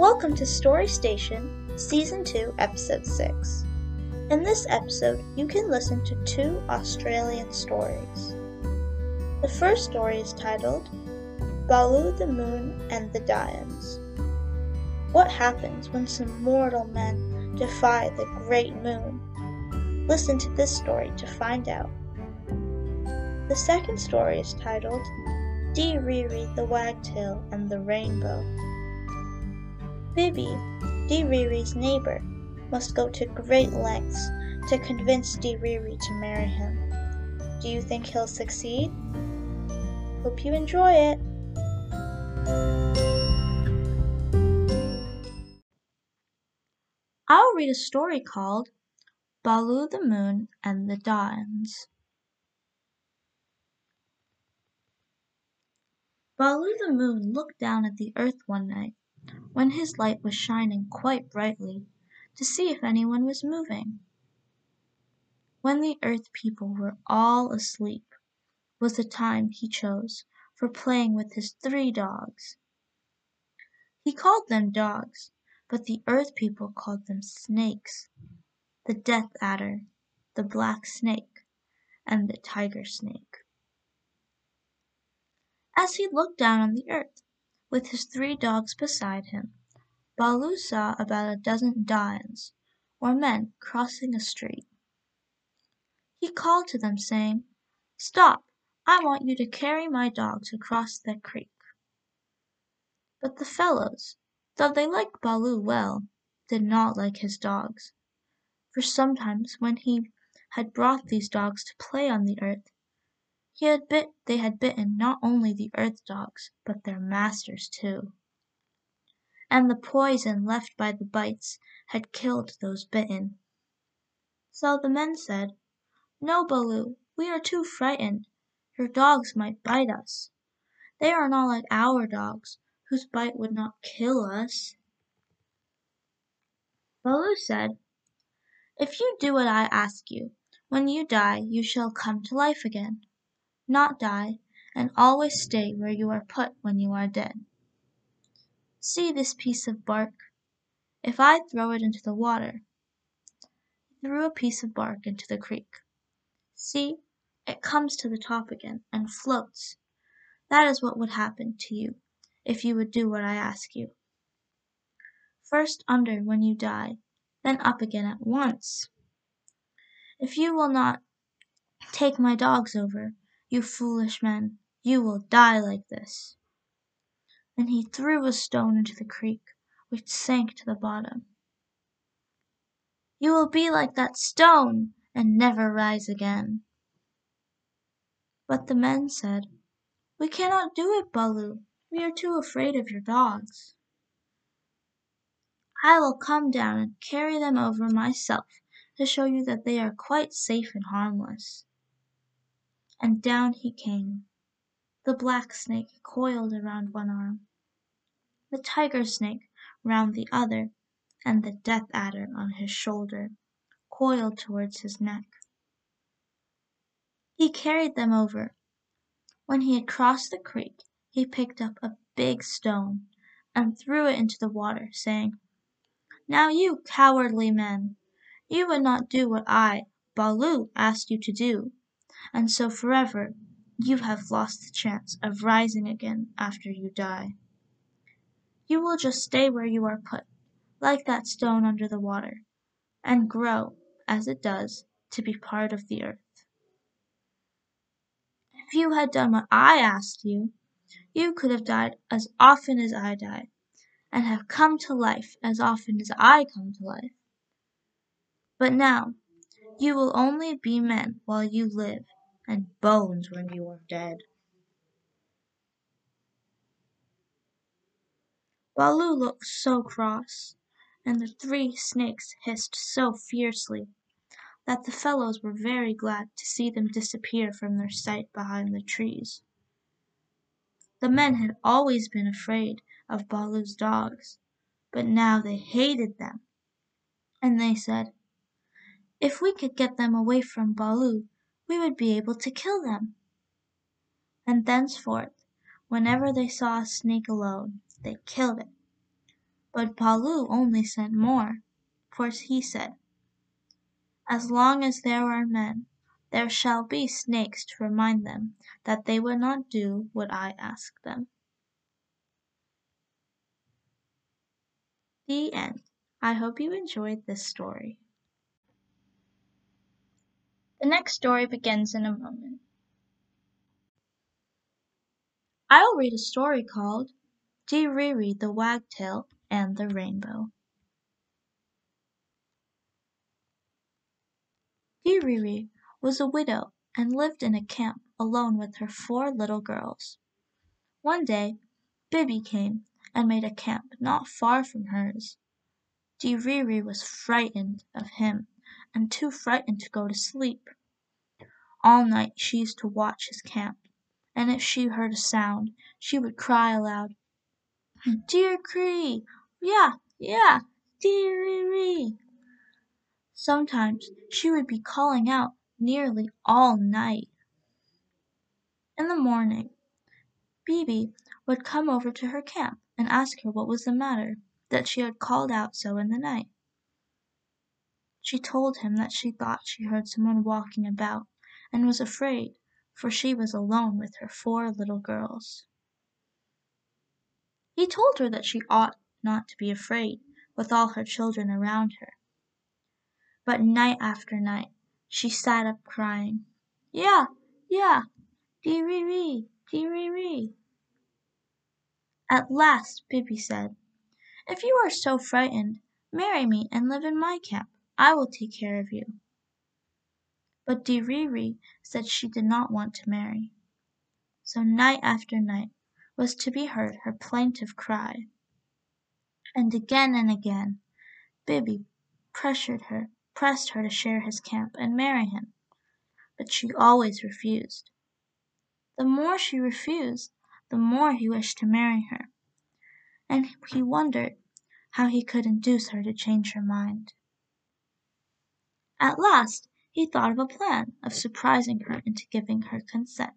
Welcome to Story Station, Season 2, Episode 6. In this episode, you can listen to two Australian stories. The first story is titled Bahloo the Moon and the Daens. What happens when some mortal men defy the great moon? Listen to this story to find out. The second story is titled Deereeree the Wagtail and the Rainbow. Bibbee, Dee Riri's neighbor, must go to great lengths to convince Deereeree to marry him. Do you think he'll succeed? Hope you enjoy it. I'll read a story called Bahloo the Moon and the Dawns. Baloo the Moon looked down at the earth one night when his light was shining quite brightly, to see if anyone was moving. When the earth people were all asleep was the time he chose for playing with his three dogs. He called them dogs, but the earth people called them snakes the death adder, the black snake, and the tiger snake. As he looked down on the earth, with his three dogs beside him, Bahloo saw about a dozen Daens, or men, crossing a street. He called to them, saying, "Stop! I want you to carry my dogs across that creek." But the fellows, though they liked Bahloo well, did not like his dogs, for sometimes when he had brought these dogs to play on the earth, they had bitten not only the earth dogs, but their masters too. And the poison left by the bites had killed those bitten. So the men said, "No, Bahloo, we are too frightened. Your dogs might bite us. They are not like our dogs, whose bite would not kill us." Bahloo said, "If you do what I ask you, when you die you shall come to life again not die, and always stay where you are put when you are dead. See this piece of bark. If I throw it into the water He threw a piece of bark into the creek. See, it comes to the top again and floats. That is what would happen to you if you would do what I ask you. First under when you die, then up again at once. If you will not take my dogs over, you foolish men, you will die like this." Then he threw a stone into the creek, which sank to the bottom. "You will be like that stone, and never rise again." But the men said, "We cannot do it, Bahloo. We are too afraid of your dogs." "I will come down and carry them over myself to show you that they are quite safe and harmless and down he came. The black snake coiled around one arm, the tiger snake round the other, and the death adder on his shoulder, coiled towards his neck. He carried them over. When he had crossed the creek he picked up a big stone and threw it into the water, saying, "Now you cowardly men, you would not do what I, Bahloo, asked you to do and so forever you have lost the chance of rising again after you die. You will just stay where you are put, like that stone under the water, and grow, as it does, to be part of the earth. If you had done what I asked you, you could have died as often as I died, and have come to life as often as I come to life. But now you will only be men while you live, and bones when you are dead. Bahloo looked so cross, and the three snakes hissed so fiercely, that the fellows were very glad to see them disappear from their sight behind the trees. The men had always been afraid of Bahloo's dogs, but now they hated them, and they said, if we could get them away from Bahloo, we would be able to kill them. And thenceforth, whenever they saw a snake alone, they killed it. But Bahloo only sent more, for he said, "As long as there are men, there shall be snakes to remind them that they would not do what I ask them." The end. I hope you enjoyed this story. The next story begins in a moment. I will read a story called Ree the Wagtail and the Rainbow. Ree was a widow and lived in a camp alone with her four little girls. One day Bibbee came and made a camp not far from hers. Ree was frightened of him and too frightened to go to sleep. All night she used to watch his camp, and if she heard a sound she would cry aloud, "Dear Cree! Yah! Yah! Dee Ree!" Sometimes she would be calling out nearly all night. In the morning Bebe would come over to her camp and ask her what was the matter, that she had called out so in the night. She told him that she thought she heard someone walking about and was afraid, for she was alone with her four little girls. He told her that she ought not to be afraid with all her children around her. But night after night she sat up crying, "Yah! Yah! Dee Ree Ree! Dee Ree Ree!" At last Bibbee said, "If you are so frightened, marry me and live in my camp. I will take care of you." But Ree said she did not want to marry. So night after night was to be heard her plaintive cry. And again and again Bibbee pressured her, pressed her to share his camp and marry him, but she always refused. The more she refused, the more he wished to marry her, and he wondered how he could induce her to change her mind. At last he thought of a plan of surprising her into giving her consent.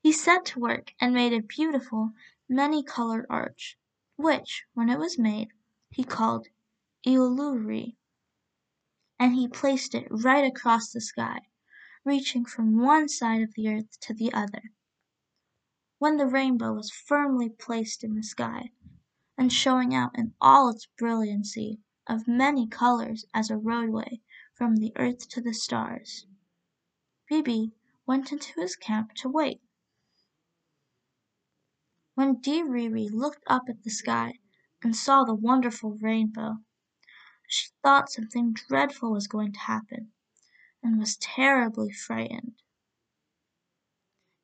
He set to work and made a beautiful, many colored arch, which, when it was made, he called Illuvi, and he placed it right across the sky, reaching from one side of the earth to the other. When the rainbow was firmly placed in the sky, and showing out in all its brilliancy of many colors as a roadway from the earth to the stars, Bebe went into his camp to wait. When Dee Ree looked up at the sky and saw the wonderful rainbow, she thought something dreadful was going to happen, and was terribly frightened.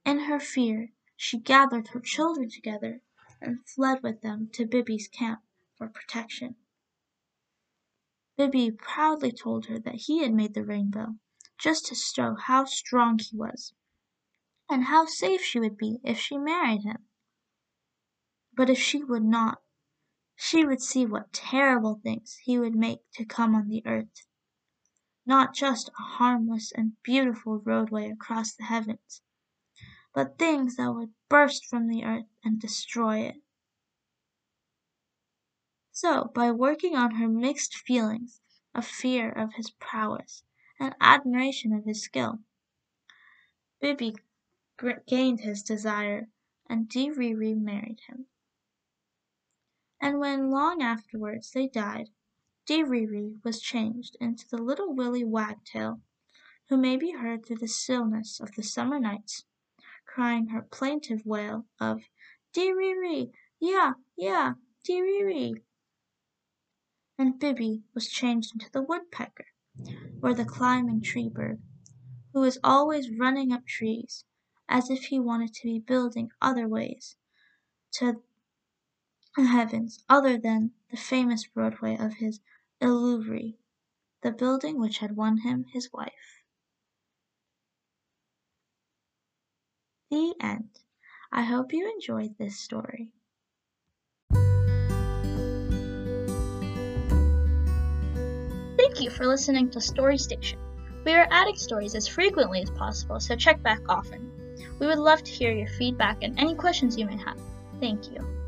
In her fear she gathered her children together and fled with them to Bibbee's camp for protection. Bibbee proudly told her that he had made the rainbow just to show how strong he was, and how safe she would be if she married him. But if she would not, she would see what terrible things he would make to come on the earth. Not just a harmless and beautiful roadway across the heavens, but things that would burst from the earth and destroy it. So, by working on her mixed feelings of fear of his prowess and admiration of his skill, Bibbee gained his desire and Ree married him and when long afterwards they died, Ree was changed into the little Willy Wagtail, who may be heard through the stillness of the summer nights, crying her plaintive wail of Ree, Yah! Yah! Ree. And Bibbee was changed into the woodpecker, or the climbing tree bird, who is always running up trees, as if he wanted to be building other ways to the heavens other than the famous Broadway of his Illuvi, the building which had won him his wife. The end. I hope you enjoyed this story. Thank you for listening to Story Station. We are adding stories as frequently as possible, so check back often. We would love to hear your feedback and any questions you may have. Thank you.